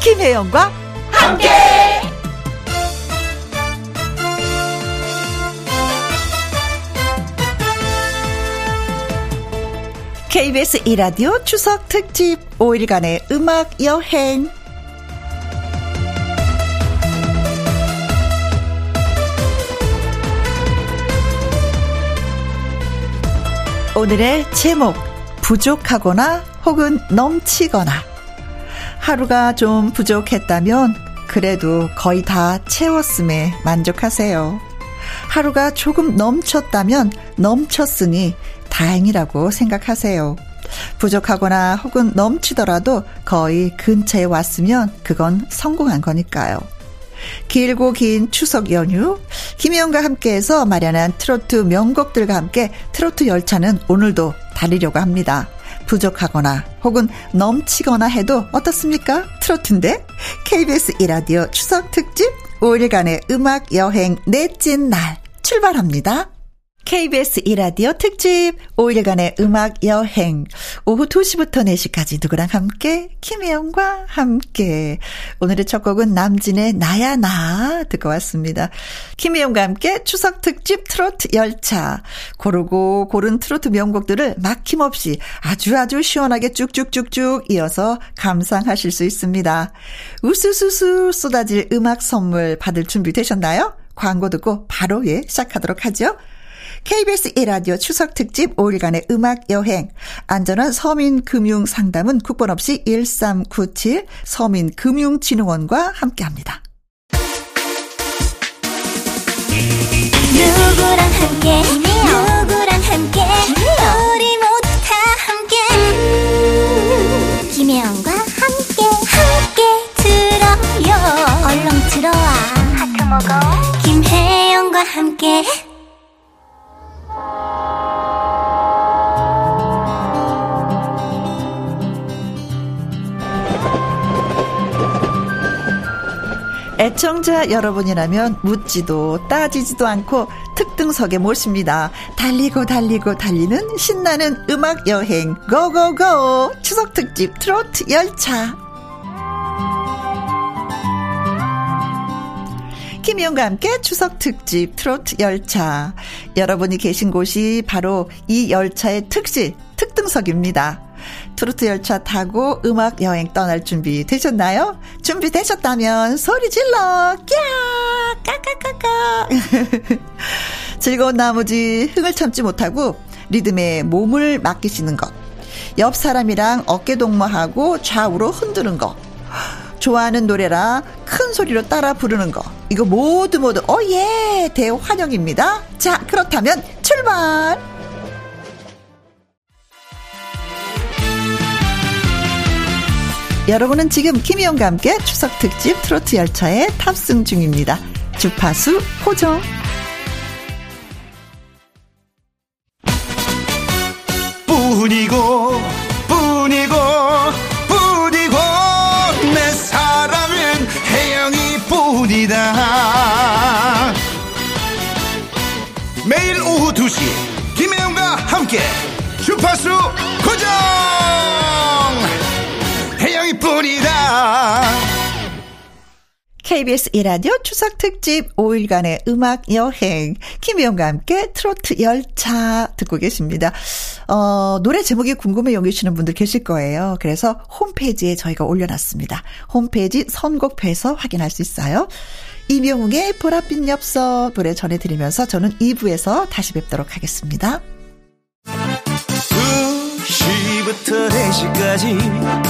김혜영과 함께. KBS 이라디오 추석 특집 5일간의 음악 여행. 오늘의 제목, 부족하거나 혹은 넘치거나. 하루가 좀 부족했다면 그래도 거의 다 채웠음에 만족하세요. 하루가 조금 넘쳤다면 넘쳤으니 다행이라고 생각하세요. 부족하거나 혹은 넘치더라도 거의 근처에 왔으면 그건 성공한 거니까요. 길고 긴 추석 연휴 김혜영과 함께해서 마련한 트로트 명곡들과 함께 트로트 열차는 오늘도 달리려고 합니다. 부족하거나 혹은 넘치거나 해도 어떻습니까? 트로트인데 KBS 이라디오 추석 특집 5일간의 음악 여행 넷째 날 출발합니다. KBS 이라디오 특집 5일간의 음악 여행 오후 2시부터 4시까지 누구랑 함께 김혜영과 함께 오늘의 첫 곡은 남진의 나야 나 듣고 왔습니다. 김혜영과 함께 추석 특집 트로트 열차 고르고 고른 트로트 명곡들을 막힘없이 아주 아주 시원하게 쭉쭉쭉쭉 이어서 감상하실 수 있습니다. 우수수수 쏟아질 음악 선물 받을 준비 되셨나요? 광고 듣고 바로 예 시작하도록 하죠. KBS 1라디오 추석 특집 5일간의 음악 여행. 안전한 서민 금융 상담은 국번 없이 1397 서민금융진흥원과 함께 합니다. 누구랑 함께? 누구랑 함께? 우리 모두 다 함께. 김혜영과 함께. 함께 들어요. 얼렁 들어와. 하트 먹어. 김혜영과 함께 애청자 여러분이라면 묻지도 따지지도 않고 특등석에 모십니다. 달리고 달리고 달리는 신나는 음악 여행 고고고 추석 특집 트로트 열차 김희영과 함께 추석 특집 트로트 열차 여러분이 계신 곳이 바로 이 열차의 특실 특등석입니다. 트로트 열차 타고 음악 여행 떠날 준비 되셨나요? 준비 되셨다면 소리 질러! 꺄! 까까까까! 즐거운 나머지 흥을 참지 못하고 리듬에 몸을 맡기시는 것. 옆 사람이랑 어깨 동무하고 좌우로 흔드는 것. 좋아하는 노래라 큰 소리로 따라 부르는 거. 이거 모두 모두, 어, 예! 대환영입니다. 자, 그렇다면 출발! 여러분은 지금 김희영과 함께 추석 특집 트로트 열차에 탑승 중입니다. 주파수 호정. 뿐이고 KBS 이라디오 추석 특집 5일간의 음악 여행 김희영과 함께 트로트 열차 듣고 계십니다. 어, 노래 제목이 궁금해 여기시는 분들 계실 거예요. 그래서 홈페이지에 저희가 올려놨습니다. 홈페이지 선곡표에서 확인할 수 있어요. 이명웅의 보랏빛 엽서 노래 전해드리면서 저는 2부에서 다시 뵙도록 하겠습니다. 2시부터 4시까지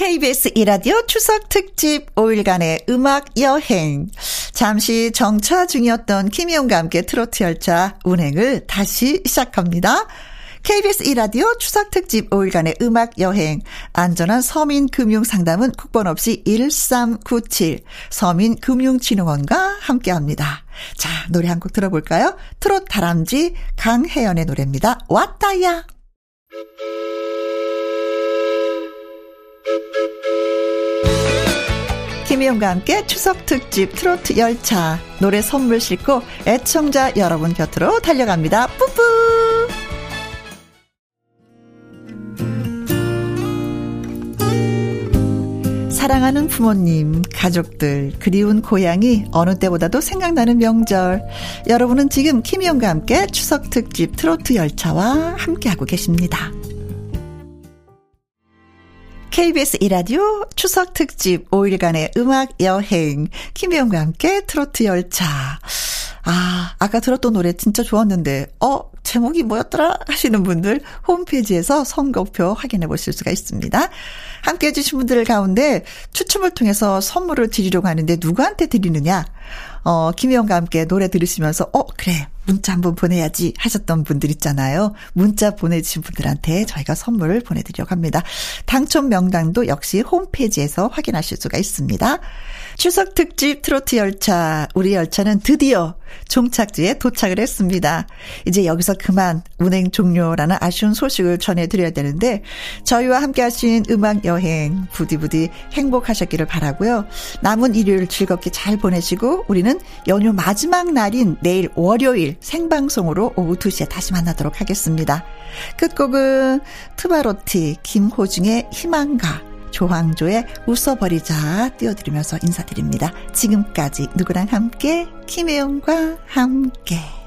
KBS 이라디오 추석 특집 5일간의 음악 여행. 잠시 정차 중이었던 김희용과 함께 트로트 열차 운행을 다시 시작합니다. KBS 이라디오 추석 특집 5일간의 음악 여행. 안전한 서민 금융 상담은 국번 없이 1397 서민 금융진흥원과 함께 합니다. 자, 노래 한 곡 들어볼까요? 트롯 다람쥐 강혜연의 노래입니다. 왔다야. 김희영과 함께 추석 특집 트로트 열차 노래 선물 싣고 애청자 여러분 곁으로 달려갑니다. 뿌뿌! 사랑하는 부모님, 가족들, 그리운 고향이 어느 때보다도 생각나는 명절. 여러분은 지금 김희영과 함께 추석 특집 트로트 열차와 함께하고 계십니다. KBS 이라디오 추석 특집 5일간의 음악 여행 김혜영과 함께 트로트 열차. 아, 아까 들었던 노래 진짜 좋았는데, 어, 제목이 뭐였더라? 하시는 분들 홈페이지에서 선곡표 확인해 보실 수가 있습니다. 함께 해주신 분들 가운데 추첨을 통해서 선물을 드리려고 하는데 누구한테 드리느냐? 어, 김혜영과 함께 노래 들으시면서, 어, 그래. 문자 한번 보내야지 하셨던 분들 있잖아요. 문자 보내주신 분들한테 저희가 선물을 보내드리려고 합니다. 당첨 명단도 역시 홈페이지에서 확인하실 수가 있습니다. 추석 특집 트로트 열차, 우리 열차는 드디어 종착지에 도착을 했습니다. 이제 여기서 그만 운행 종료라는 아쉬운 소식을 전해드려야 되는데, 저희와 함께 하신 음악 여행, 부디부디 행복하셨기를 바라고요 남은 일요일 즐겁게 잘 보내시고, 우리는 연휴 마지막 날인 내일 월요일 생방송으로 오후 2시에 다시 만나도록 하겠습니다. 끝곡은 트바로티, 김호중의 희망가, 조황조의 웃어버리자 띄워드리면서 인사드립니다. 지금까지 누구랑 함께 김혜영과 함께